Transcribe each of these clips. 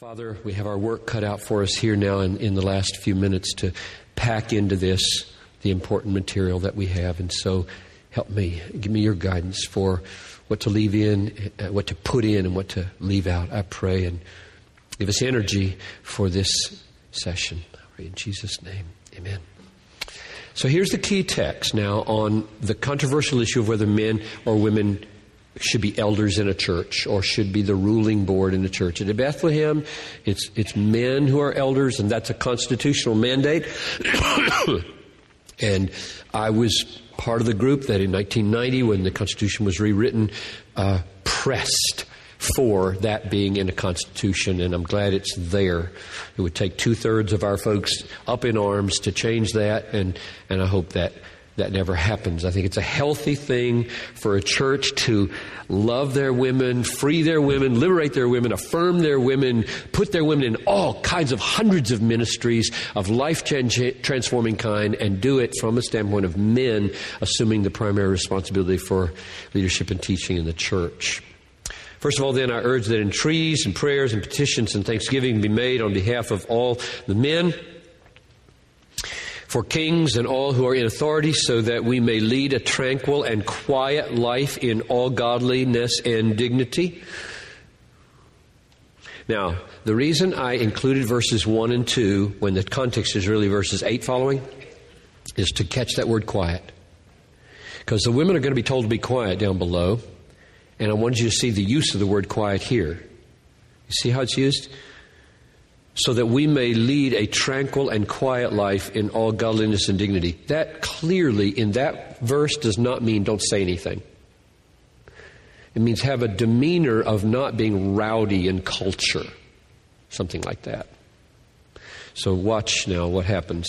Father, we have our work cut out for us here now in, in the last few minutes to pack into this the important material that we have. And so help me, give me your guidance for what to leave in, uh, what to put in, and what to leave out. I pray and give us energy for this session. In Jesus' name. Amen. So here's the key text now on the controversial issue of whether men or women should be elders in a church or should be the ruling board in the church. And in Bethlehem, it's, it's men who are elders, and that's a constitutional mandate. and I was part of the group that in 1990, when the Constitution was rewritten, uh, pressed for that being in the Constitution, and I'm glad it's there. It would take two thirds of our folks up in arms to change that, and, and I hope that that never happens. I think it's a healthy thing for a church to love their women, free their women, liberate their women, affirm their women, put their women in all kinds of hundreds of ministries of life transforming kind, and do it from a standpoint of men assuming the primary responsibility for leadership and teaching in the church. First of all, then, I urge that entreaties and prayers and petitions and thanksgiving be made on behalf of all the men for kings and all who are in authority, so that we may lead a tranquil and quiet life in all godliness and dignity. Now, the reason I included verses 1 and 2 when the context is really verses 8 following is to catch that word quiet. Because the women are going to be told to be quiet down below, and I want you to see the use of the word quiet here. You see how it's used? So that we may lead a tranquil and quiet life in all godliness and dignity. That clearly, in that verse, does not mean don't say anything. It means have a demeanor of not being rowdy in culture, something like that. So, watch now what happens.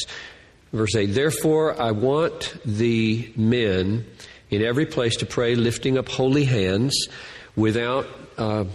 Verse 8 Therefore, I want the men in every place to pray, lifting up holy hands without. Uh,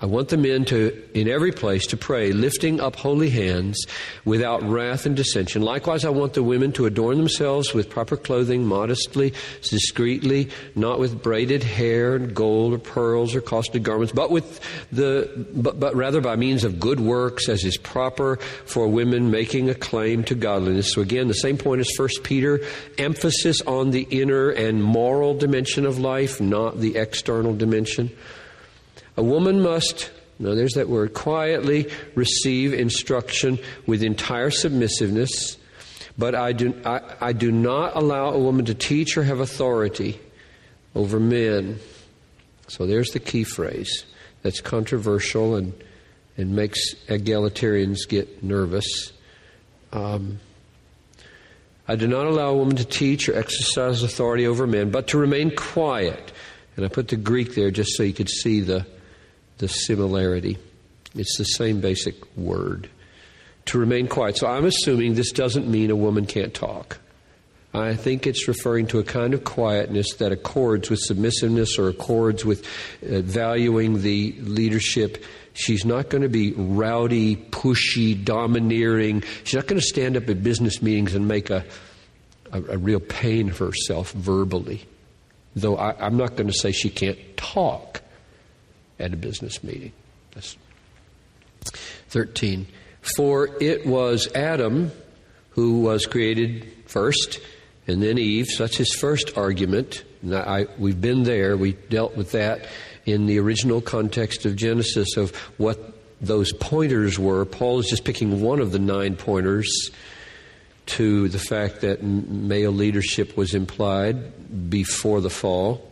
I want the men to, in every place, to pray, lifting up holy hands without wrath and dissension. Likewise, I want the women to adorn themselves with proper clothing, modestly, discreetly, not with braided hair and gold or pearls or costly garments, but with the, but, but rather by means of good works, as is proper for women making a claim to godliness. So again, the same point as First Peter, emphasis on the inner and moral dimension of life, not the external dimension. A woman must, now there's that word, quietly receive instruction with entire submissiveness, but I do, I, I do not allow a woman to teach or have authority over men. So there's the key phrase that's controversial and, and makes egalitarians get nervous. Um, I do not allow a woman to teach or exercise authority over men, but to remain quiet. And I put the Greek there just so you could see the the similarity. It's the same basic word. To remain quiet. So I'm assuming this doesn't mean a woman can't talk. I think it's referring to a kind of quietness that accords with submissiveness or accords with uh, valuing the leadership. She's not going to be rowdy, pushy, domineering. She's not going to stand up at business meetings and make a, a, a real pain of herself verbally. Though I, I'm not going to say she can't talk at a business meeting. That's 13. For it was Adam who was created first, and then Eve. So that's his first argument. I, we've been there. We dealt with that in the original context of Genesis of what those pointers were. Paul is just picking one of the nine pointers to the fact that male leadership was implied before the fall,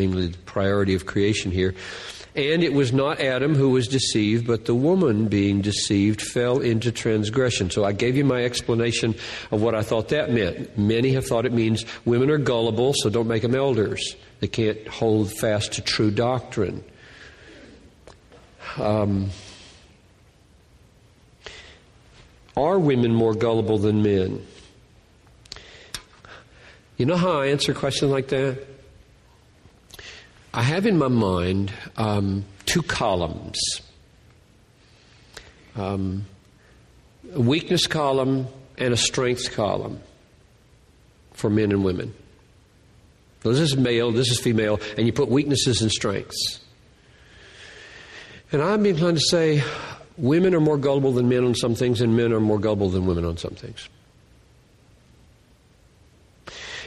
namely the priority of creation here. And it was not Adam who was deceived, but the woman being deceived fell into transgression. So I gave you my explanation of what I thought that meant. Many have thought it means women are gullible, so don't make them elders. They can't hold fast to true doctrine. Um, are women more gullible than men? You know how I answer questions like that? I have in my mind um, two columns um, a weakness column and a strength column for men and women. This is male, this is female, and you put weaknesses and strengths. And I'm inclined to say women are more gullible than men on some things, and men are more gullible than women on some things.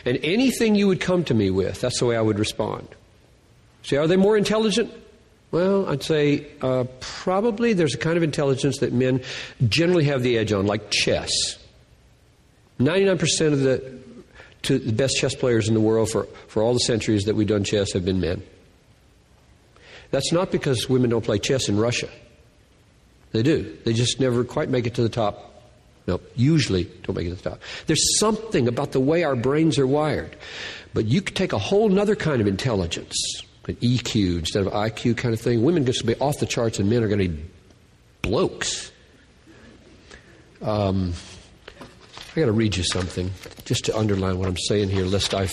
And anything you would come to me with, that's the way I would respond. Say, are they more intelligent? Well, I'd say uh, probably there's a kind of intelligence that men generally have the edge on, like chess. 99% of the, to the best chess players in the world for, for all the centuries that we've done chess have been men. That's not because women don't play chess in Russia. They do. They just never quite make it to the top. No, usually don't make it to the top. There's something about the way our brains are wired. But you could take a whole other kind of intelligence an EQ instead of IQ kind of thing. Women just be off the charts, and men are going to be blokes. Um, I got to read you something just to underline what I'm saying here, lest I,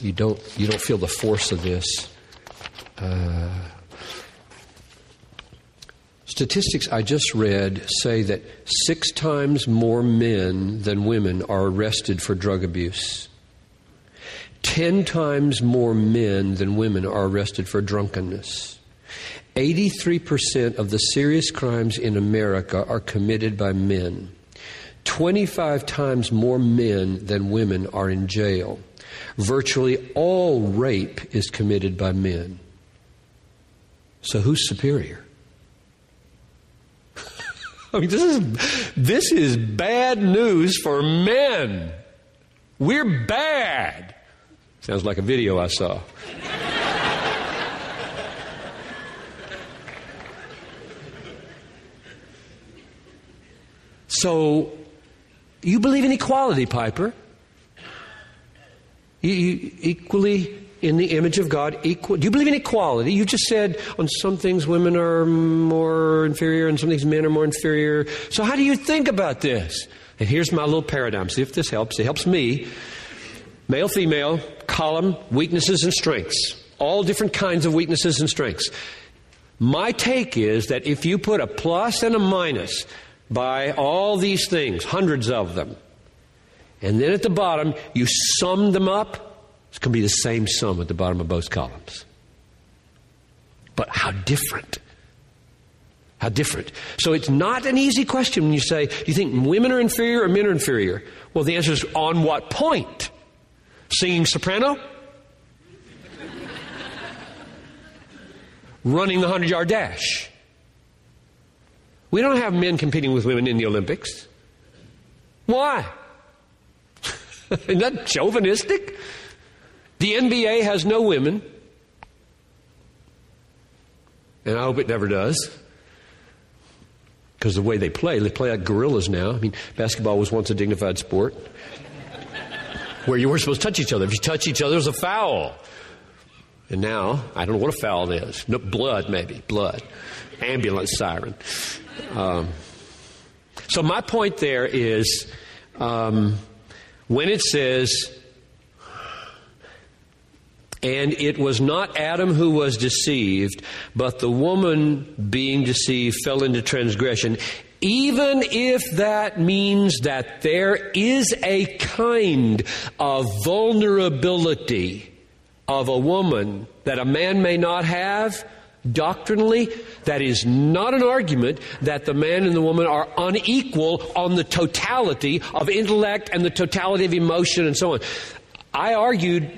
you don't you don't feel the force of this. Uh, statistics I just read say that six times more men than women are arrested for drug abuse. Ten times more men than women are arrested for drunkenness. 83% of the serious crimes in America are committed by men. 25 times more men than women are in jail. Virtually all rape is committed by men. So who's superior? I mean, this is, this is bad news for men. We're bad. Sounds like a video I saw. so, you believe in equality, Piper? You, you, equally in the image of God. Equal. Do you believe in equality? You just said on some things women are more inferior and some things men are more inferior. So how do you think about this? And here's my little paradigm. See if this helps. It helps me. Male, female, column, weaknesses and strengths. All different kinds of weaknesses and strengths. My take is that if you put a plus and a minus by all these things, hundreds of them, and then at the bottom you sum them up, it's going to be the same sum at the bottom of both columns. But how different? How different. So it's not an easy question when you say, do you think women are inferior or men are inferior? Well, the answer is on what point? Singing soprano? Running the 100 yard dash? We don't have men competing with women in the Olympics. Why? Isn't that chauvinistic? The NBA has no women. And I hope it never does. Because the way they play, they play like gorillas now. I mean, basketball was once a dignified sport where you weren't supposed to touch each other. If you touch each other, it was a foul. And now, I don't know what a foul is. No, blood, maybe. Blood. Ambulance siren. Um, so, my point there is um, when it says, and it was not Adam who was deceived, but the woman being deceived fell into transgression even if that means that there is a kind of vulnerability of a woman that a man may not have, doctrinally, that is not an argument that the man and the woman are unequal on the totality of intellect and the totality of emotion and so on. I argued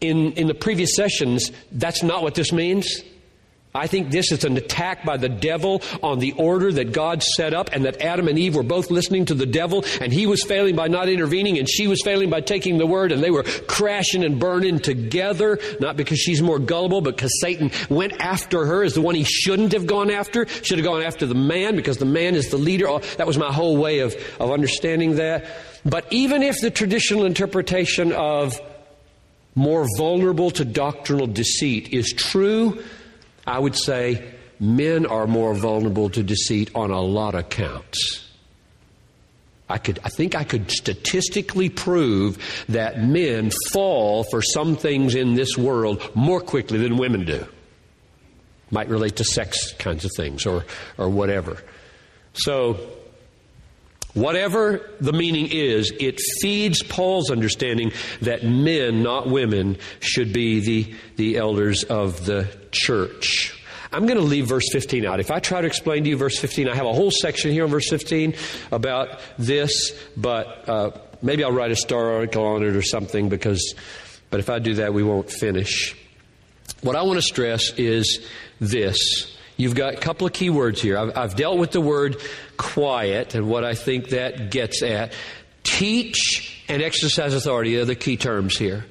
in, in the previous sessions that's not what this means. I think this is an attack by the devil on the order that God set up and that Adam and Eve were both listening to the devil and he was failing by not intervening and she was failing by taking the word and they were crashing and burning together, not because she's more gullible, but because Satan went after her as the one he shouldn't have gone after, should have gone after the man because the man is the leader. Oh, that was my whole way of, of understanding that. But even if the traditional interpretation of more vulnerable to doctrinal deceit is true, I would say men are more vulnerable to deceit on a lot of counts. I could I think I could statistically prove that men fall for some things in this world more quickly than women do. Might relate to sex kinds of things or or whatever. So Whatever the meaning is, it feeds Paul's understanding that men, not women, should be the, the elders of the church. I'm going to leave verse 15 out. If I try to explain to you verse 15, I have a whole section here on verse 15 about this, but uh, maybe I'll write a star article on it or something because, but if I do that, we won't finish. What I want to stress is this. You've got a couple of key words here. I've, I've dealt with the word quiet and what I think that gets at. Teach and exercise authority are the key terms here.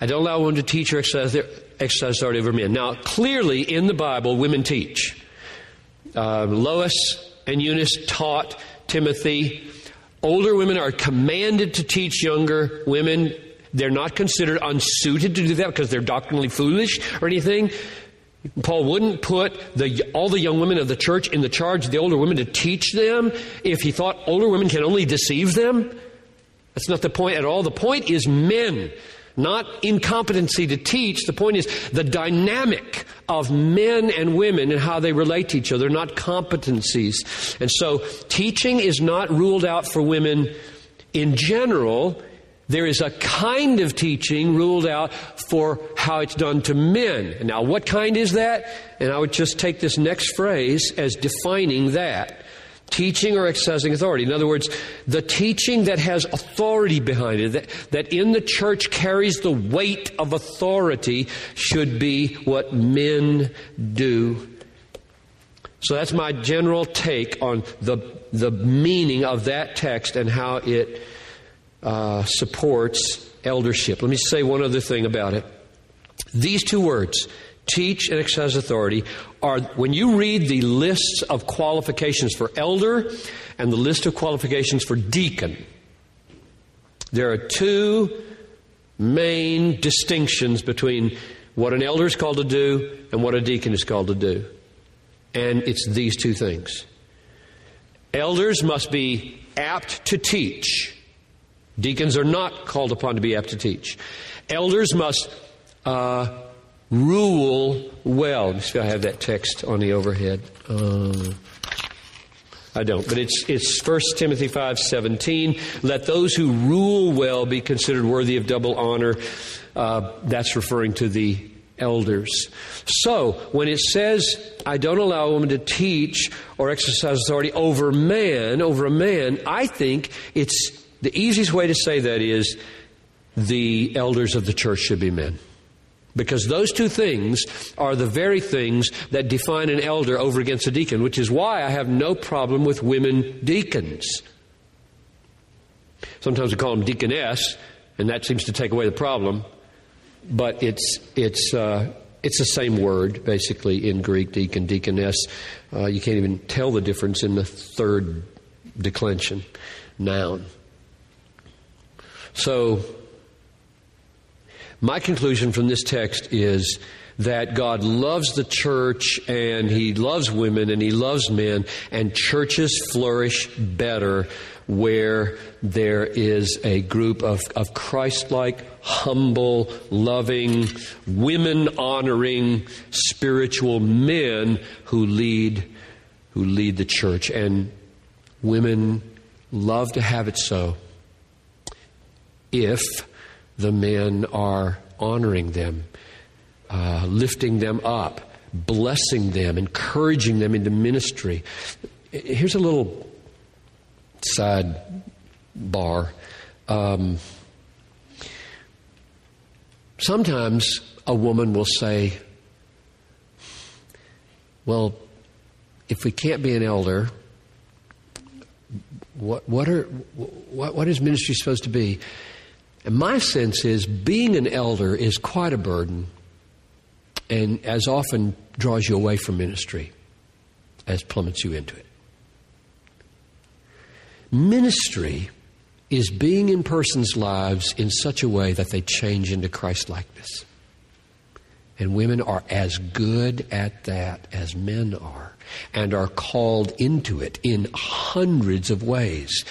I don't allow women to teach or exercise, exercise authority over men. Now, clearly in the Bible, women teach. Uh, Lois and Eunice taught Timothy. Older women are commanded to teach younger women. They're not considered unsuited to do that because they're doctrinally foolish or anything. Paul wouldn't put the, all the young women of the church in the charge of the older women to teach them if he thought older women can only deceive them. That's not the point at all. The point is men, not incompetency to teach. The point is the dynamic of men and women and how they relate to each other, not competencies. And so teaching is not ruled out for women in general there is a kind of teaching ruled out for how it's done to men. Now, what kind is that? And I would just take this next phrase as defining that. Teaching or exercising authority. In other words, the teaching that has authority behind it, that, that in the church carries the weight of authority, should be what men do. So that's my general take on the, the meaning of that text and how it uh, supports eldership. Let me say one other thing about it. These two words, teach and exercise authority, are when you read the lists of qualifications for elder and the list of qualifications for deacon, there are two main distinctions between what an elder is called to do and what a deacon is called to do. And it's these two things. Elders must be apt to teach Deacons are not called upon to be apt to teach. Elders must uh, rule well. See I have that text on the overhead. Uh, I don't, but it's it's 1 Timothy five seventeen. Let those who rule well be considered worthy of double honor. Uh, that's referring to the elders. So when it says, "I don't allow a woman to teach or exercise authority over man," over a man, I think it's the easiest way to say that is the elders of the church should be men. Because those two things are the very things that define an elder over against a deacon, which is why I have no problem with women deacons. Sometimes we call them deaconess, and that seems to take away the problem. But it's, it's, uh, it's the same word, basically, in Greek, deacon, deaconess. Uh, you can't even tell the difference in the third declension noun. So, my conclusion from this text is that God loves the church and He loves women and He loves men, and churches flourish better where there is a group of, of Christ like, humble, loving, women honoring, spiritual men who lead, who lead the church. And women love to have it so if the men are honoring them, uh, lifting them up, blessing them, encouraging them into ministry. Here's a little side bar. Um, sometimes a woman will say, Well, if we can't be an elder, what, what, are, what, what is ministry supposed to be? And my sense is being an elder is quite a burden and as often draws you away from ministry as plummets you into it. Ministry is being in persons' lives in such a way that they change into Christ likeness. And women are as good at that as men are and are called into it in hundreds of ways.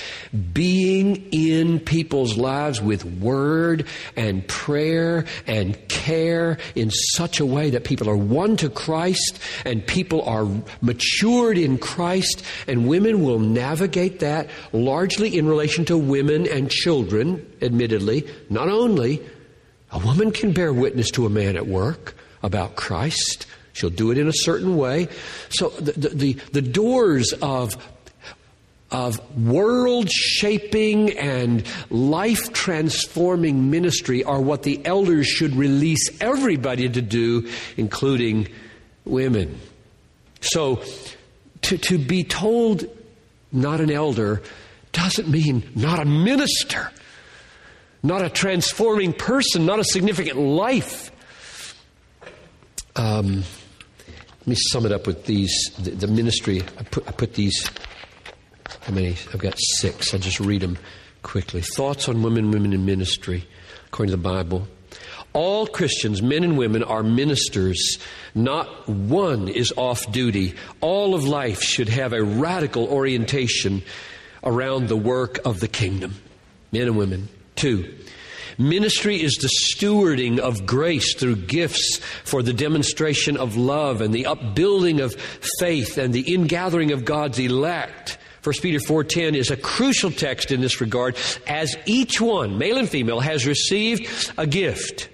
Being in people's lives with word and prayer and care in such a way that people are won to Christ and people are matured in Christ, and women will navigate that largely in relation to women and children, admittedly, not only. A woman can bear witness to a man at work about Christ. She'll do it in a certain way. So the, the, the, the doors of of world shaping and life transforming ministry are what the elders should release everybody to do, including women. So to, to be told not an elder doesn't mean not a minister, not a transforming person, not a significant life. Um, let me sum it up with these the, the ministry. I put, I put these, how many? I've got six. I'll just read them quickly. Thoughts on women, women in ministry, according to the Bible. All Christians, men and women, are ministers. Not one is off duty. All of life should have a radical orientation around the work of the kingdom. Men and women. Two, Ministry is the stewarding of grace through gifts for the demonstration of love and the upbuilding of faith and the ingathering of God's elect. 1 Peter 4:10 is a crucial text in this regard as each one, male and female, has received a gift.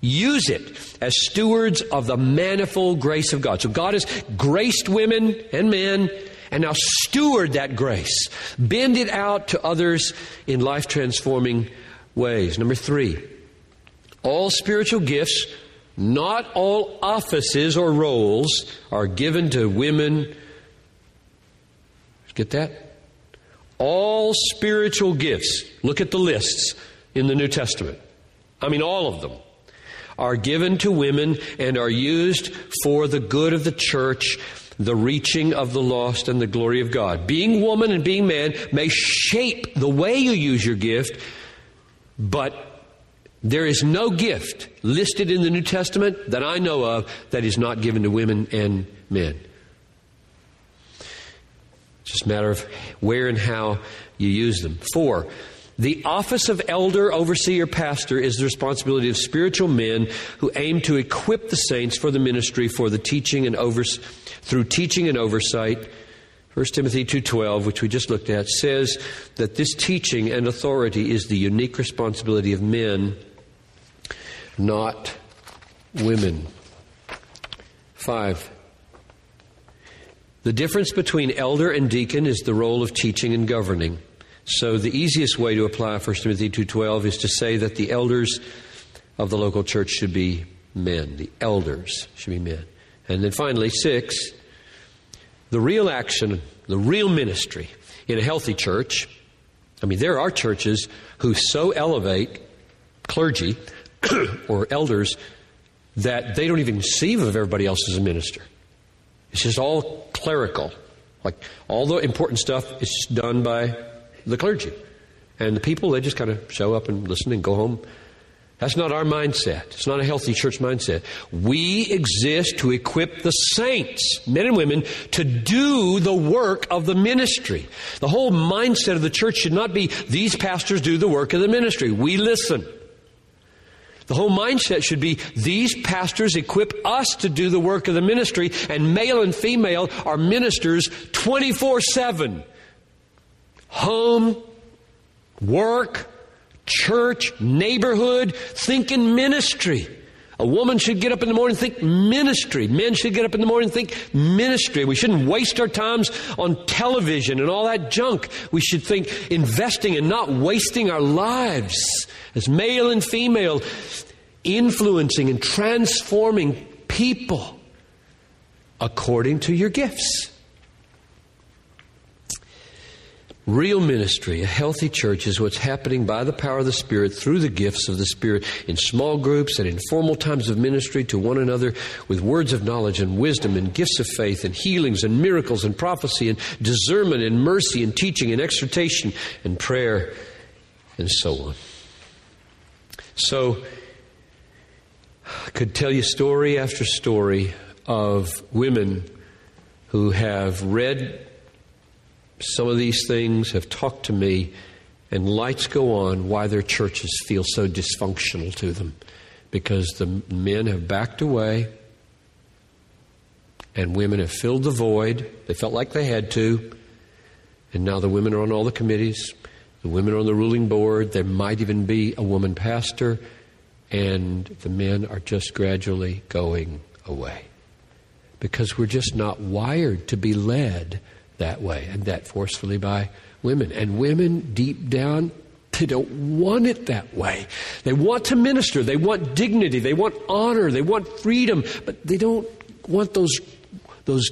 Use it as stewards of the manifold grace of God. So God has graced women and men and now steward that grace. Bend it out to others in life transforming ways. Number three, all spiritual gifts, not all offices or roles, are given to women. Get that? All spiritual gifts, look at the lists in the New Testament. I mean, all of them are given to women and are used for the good of the church, the reaching of the lost, and the glory of God. Being woman and being man may shape the way you use your gift but there is no gift listed in the New Testament that I know of that is not given to women and men. It's just a matter of where and how you use them. Four, the office of elder, overseer, pastor is the responsibility of spiritual men who aim to equip the saints for the ministry for the teaching and overs- through teaching and oversight 1 Timothy 2:12, which we just looked at, says that this teaching and authority is the unique responsibility of men, not women. 5. The difference between elder and deacon is the role of teaching and governing. So the easiest way to apply 1 Timothy 2:12 is to say that the elders of the local church should be men. The elders should be men. And then finally 6 the real action, the real ministry in a healthy church, I mean, there are churches who so elevate clergy or elders that they don't even conceive of everybody else as a minister. It's just all clerical. Like all the important stuff is done by the clergy. And the people, they just kind of show up and listen and go home that's not our mindset. It's not a healthy church mindset. We exist to equip the saints, men and women, to do the work of the ministry. The whole mindset of the church should not be these pastors do the work of the ministry. We listen. The whole mindset should be these pastors equip us to do the work of the ministry, and male and female are ministers 24 7. Home, work, church, neighborhood, think in ministry. A woman should get up in the morning and think ministry. Men should get up in the morning and think ministry. We shouldn't waste our times on television and all that junk. We should think investing and not wasting our lives as male and female, influencing and transforming people according to your gifts. Real ministry, a healthy church, is what's happening by the power of the Spirit through the gifts of the Spirit in small groups and informal times of ministry to one another with words of knowledge and wisdom and gifts of faith and healings and miracles and prophecy and discernment and mercy and teaching and exhortation and prayer and so on. So, I could tell you story after story of women who have read some of these things, have talked to me, and lights go on why their churches feel so dysfunctional to them. Because the men have backed away and women have filled the void. They felt like they had to. And now the women are on all the committees. The women are on the ruling board. There might even be a woman pastor. And the men are just gradually going away. Because we're just not wired to be led that way and that forcefully by women. And women, deep down, they don't want it that way. They want to minister. They want dignity. They want honor. They want freedom. But they don't want those, those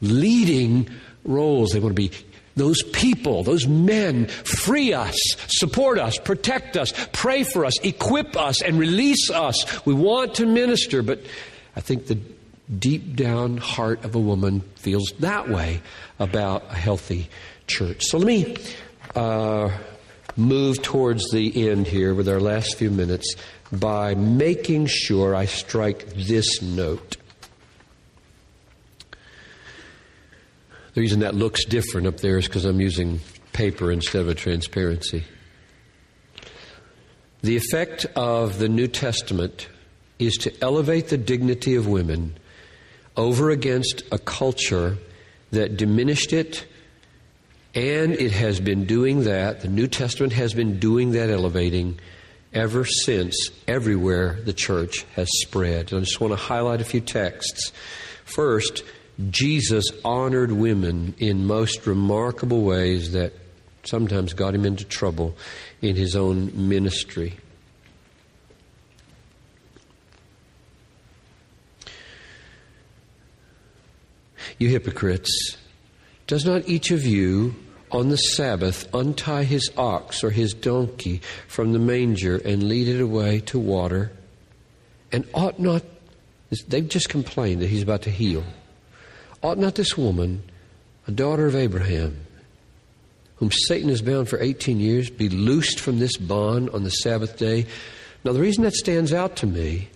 leading roles. They want to be those people, those men, free us, support us, protect us, pray for us, equip us, and release us. We want to minister, but I think the deep down heart of a woman feels that way about a healthy church. So let me uh, move towards the end here with our last few minutes by making sure I strike this note. The reason that looks different up there is because I'm using paper instead of a transparency. The effect of the New Testament is to elevate the dignity of women over against a culture that diminished it, and it has been doing that. The New Testament has been doing that elevating ever since everywhere the church has spread. And I just want to highlight a few texts. First, Jesus honored women in most remarkable ways that sometimes got him into trouble in his own ministry. You hypocrites, does not each of you on the Sabbath untie his ox or his donkey from the manger and lead it away to water? And ought not, they've just complained that he's about to heal. Ought not this woman, a daughter of Abraham, whom Satan has bound for 18 years, be loosed from this bond on the Sabbath day? Now, the reason that stands out to me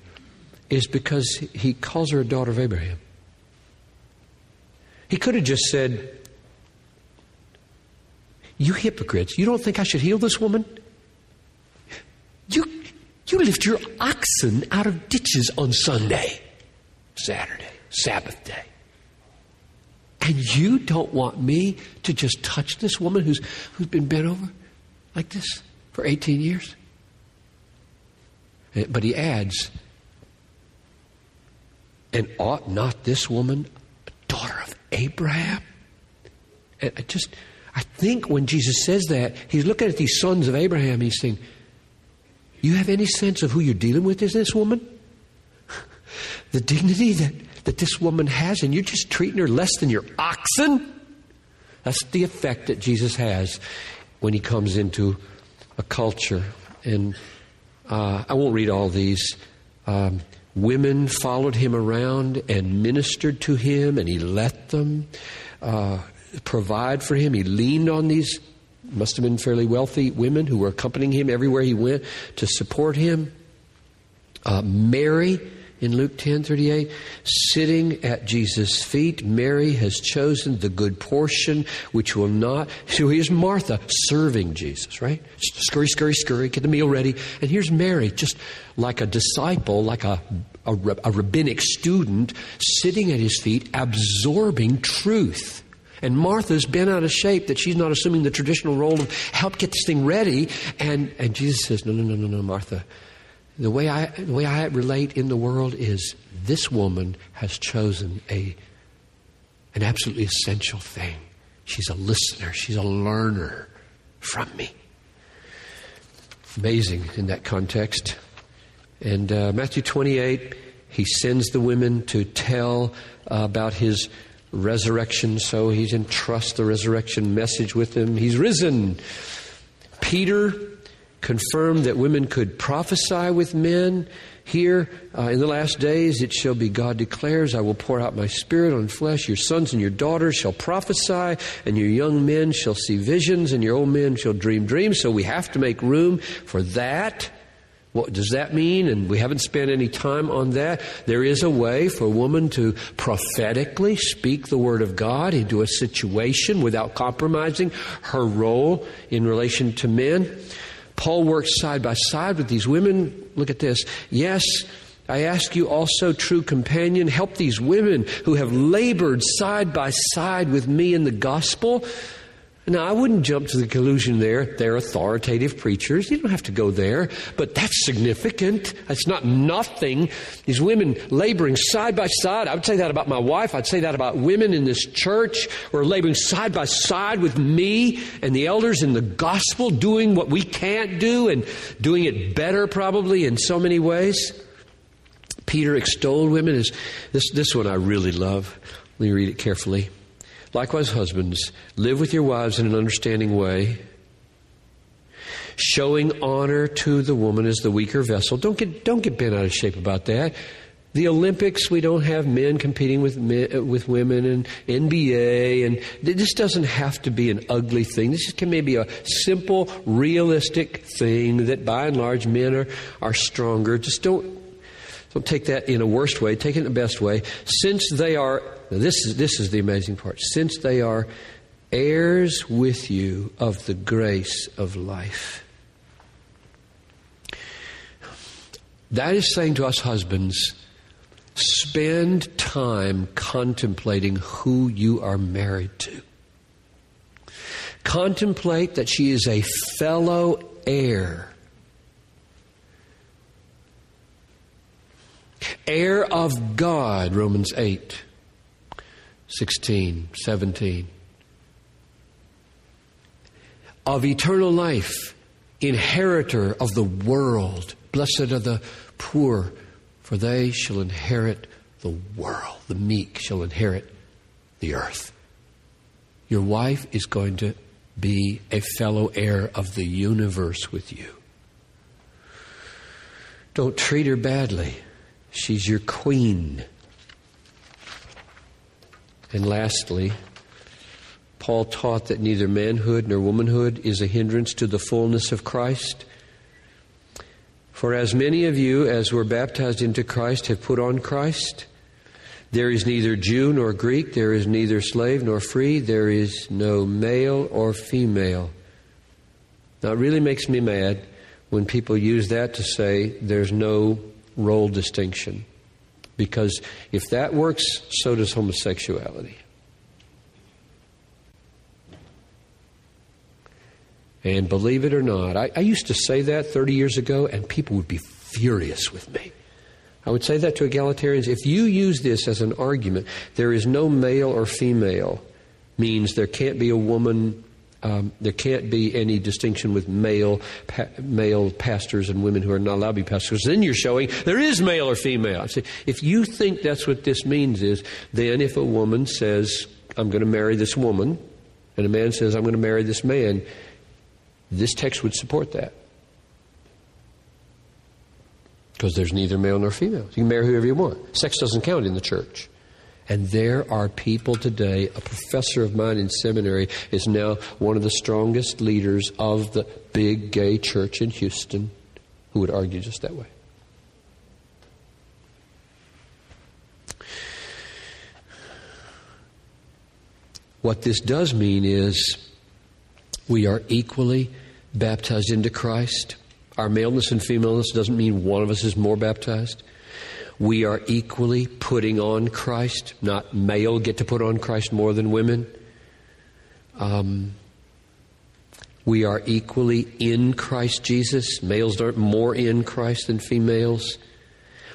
is because he calls her a daughter of Abraham. He could have just said, You hypocrites, you don't think I should heal this woman? You, you lift your oxen out of ditches on Sunday, Saturday, Sabbath day. And you don't want me to just touch this woman who's, who's been bent over like this for 18 years? Eh, but he adds, and ought not this woman, Abraham? And I just, I think when Jesus says that, he's looking at these sons of Abraham, he's saying, You have any sense of who you're dealing with is this woman? the dignity that, that this woman has, and you're just treating her less than your oxen? That's the effect that Jesus has when he comes into a culture. And uh, I won't read all these. Um, Women followed him around and ministered to him, and he let them uh, provide for him. He leaned on these, must have been fairly wealthy women who were accompanying him everywhere he went to support him. Uh, Mary in Luke 10:38, sitting at Jesus' feet, Mary has chosen the good portion which will not. So here's Martha serving Jesus, right? Scurry, scurry, scurry, get the meal ready. And here's Mary, just like a disciple, like a, a, a rabbinic student, sitting at his feet, absorbing truth. And Martha's been out of shape that she's not assuming the traditional role of help get this thing ready. And, and Jesus says, No, no, no, no, no, Martha. The way, I, the way I relate in the world is this woman has chosen a, an absolutely essential thing. She's a listener, she's a learner from me. Amazing in that context. And uh, Matthew 28, he sends the women to tell uh, about his resurrection, so he's entrusts the resurrection message with them. He's risen. Peter confirmed that women could prophesy with men. Here, uh, in the last days, it shall be, God declares, I will pour out my spirit on flesh. Your sons and your daughters shall prophesy, and your young men shall see visions, and your old men shall dream dreams. So we have to make room for that. What does that mean? And we haven't spent any time on that. There is a way for a woman to prophetically speak the Word of God into a situation without compromising her role in relation to men. Paul works side by side with these women. Look at this. Yes, I ask you also, true companion, help these women who have labored side by side with me in the gospel now, I wouldn't jump to the conclusion there, they're authoritative preachers. You don't have to go there, but that's significant. That's not nothing. These women laboring side by side. I would say that about my wife. I'd say that about women in this church who are laboring side by side with me and the elders in the gospel, doing what we can't do and doing it better, probably, in so many ways. Peter extolled women. Is this, this one I really love. Let me read it carefully. Likewise, husbands, live with your wives in an understanding way, showing honor to the woman as the weaker vessel. Don't get, don't get bent out of shape about that. The Olympics, we don't have men competing with men, with women, and NBA, and this doesn't have to be an ugly thing. This can maybe a simple, realistic thing that, by and large, men are are stronger. Just don't don't take that in a worst way. Take it in the best way. Since they are now, this is, this is the amazing part. Since they are heirs with you of the grace of life. That is saying to us husbands, spend time contemplating who you are married to. Contemplate that she is a fellow heir. Heir of God, Romans 8. 16, 17. Of eternal life, inheritor of the world. Blessed are the poor, for they shall inherit the world. The meek shall inherit the earth. Your wife is going to be a fellow heir of the universe with you. Don't treat her badly. She's your queen. And lastly, Paul taught that neither manhood nor womanhood is a hindrance to the fullness of Christ. For as many of you as were baptized into Christ have put on Christ, there is neither Jew nor Greek, there is neither slave nor free, there is no male or female. Now, it really makes me mad when people use that to say there's no role distinction. Because if that works, so does homosexuality. And believe it or not, I, I, used to say that 30 years ago, and people would be furious with me. I would say that to egalitarians. If you use this as an argument, there is no male or female, means there can't be a woman um, there can't be any distinction with male pa- male pastors and women who are not allowed to be pastors. Then you're showing there is male or female. See, if you think that's what this means is, then if a woman says, "I'm going to marry this woman," and a man says, "I'm going to marry this man," this text would support that. Because there's neither male nor female. You can marry whoever you want. Sex doesn't count in the church. And there are people today, a professor of mine in seminary is now one of the strongest leaders of the big gay church in Houston who would argue just that way. What this does mean is we are equally baptized into Christ. Our maleness and femaleness doesn't mean one of us is more baptized we are equally putting on Christ. Not male get to put on Christ more than women. Um, we are equally in Christ Jesus. Males aren't more in Christ than females.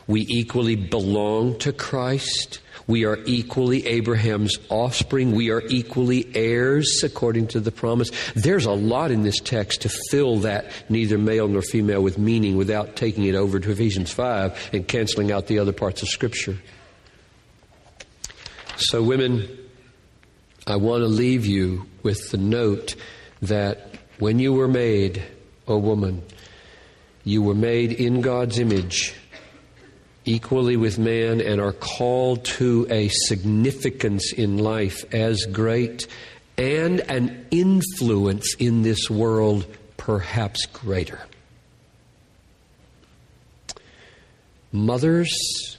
We equally belong to Christ. We are equally Abraham's offspring. We are equally heirs according to the promise. There's a lot in this text to fill that neither male nor female with meaning without taking it over to Ephesians 5 and canceling out the other parts of Scripture. So, women, I want to leave you with the note that when you were made, O woman, you were made in God's image equally with man and are called to a significance in life as great and an influence in this world perhaps greater. Mothers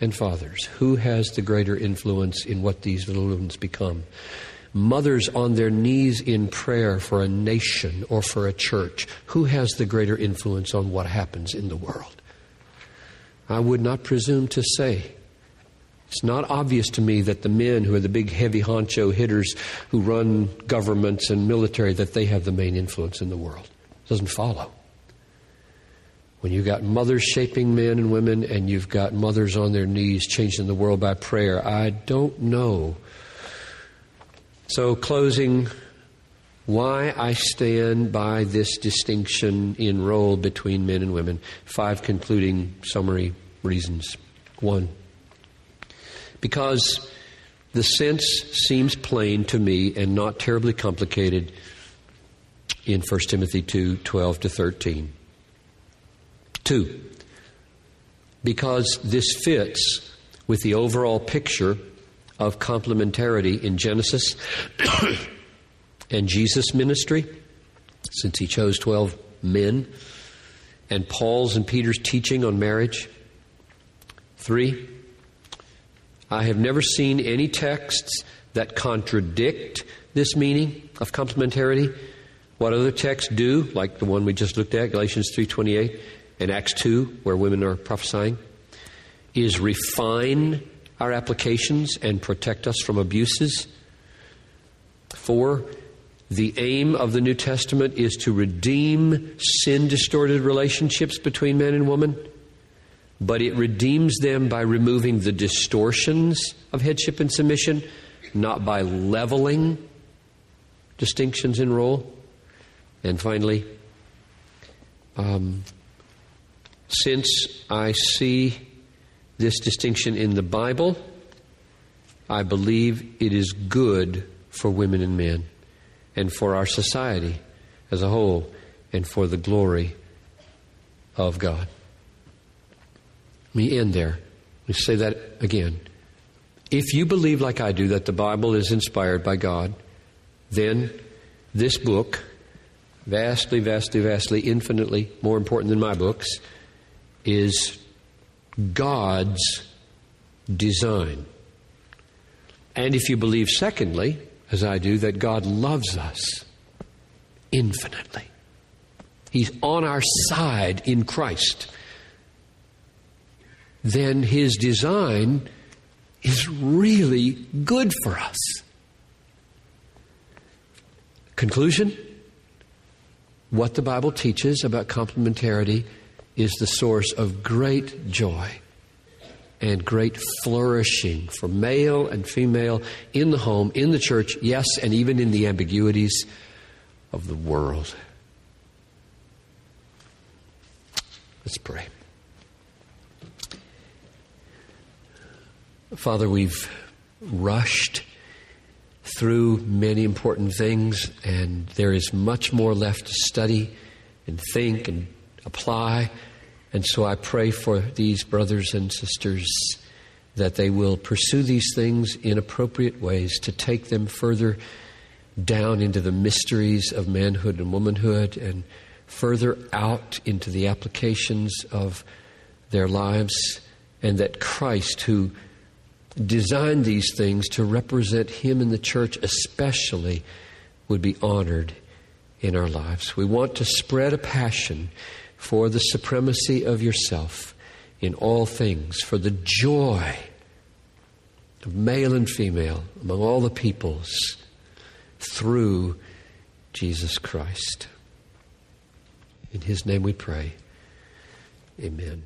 and fathers, who has the greater influence in what these little ones become? Mothers on their knees in prayer for a nation or for a church, who has the greater influence on what happens in the world? I would not presume to say. It's not obvious to me that the men who are the big heavy honcho hitters who run governments and military that they have the main influence in the world. It doesn't follow. When you've got mothers shaping men and women and you've got mothers on their knees changing the world by prayer, I don't know. So closing why I stand by this distinction in role between men and women. Five concluding summary reasons. One, because the sense seems plain to me and not terribly complicated in 1 Timothy 2 12 to 13. Two, because this fits with the overall picture of complementarity in Genesis and Jesus' ministry, since he chose 12 men, and Paul's and Peter's teaching on marriage. Three, I have never seen any texts that contradict this meaning of complementarity. What other texts do, like the one we just looked at, Galatians 3.28, and Acts 2, where women are prophesying, is refine our applications and protect us from abuses. Four, the aim of the New Testament is to redeem sin distorted relationships between man and woman, but it redeems them by removing the distortions of headship and submission, not by leveling distinctions in role. And finally, um, since I see this distinction in the Bible, I believe it is good for women and men and for our society as a whole and for the glory of God. Me end there. Me say that again. If you believe, like I do, that the Bible is inspired by God, then this book, vastly, vastly, vastly, infinitely more important than my books, is God's design. And if you believe, secondly, as I do, that God loves us infinitely. He's on our side in Christ. Then his design is really good for us. Conclusion what the Bible teaches about complementarity is the source of great joy and great flourishing for male and female in the home, in the church, yes, and even in the ambiguities of the world. Let's pray. Father, we've rushed through many important things, and there is much more left to study and think and apply. And so I pray for these brothers and sisters that they will pursue these things in appropriate ways to take them further down into the mysteries of manhood and womanhood and further out into the applications of their lives, and that Christ, who designed these things to represent Him in the church, especially, would be honored in our lives. We want to spread a passion for the supremacy of yourself in all things, for the joy of male and female among all the peoples through Jesus Christ. In his name we pray. Amen.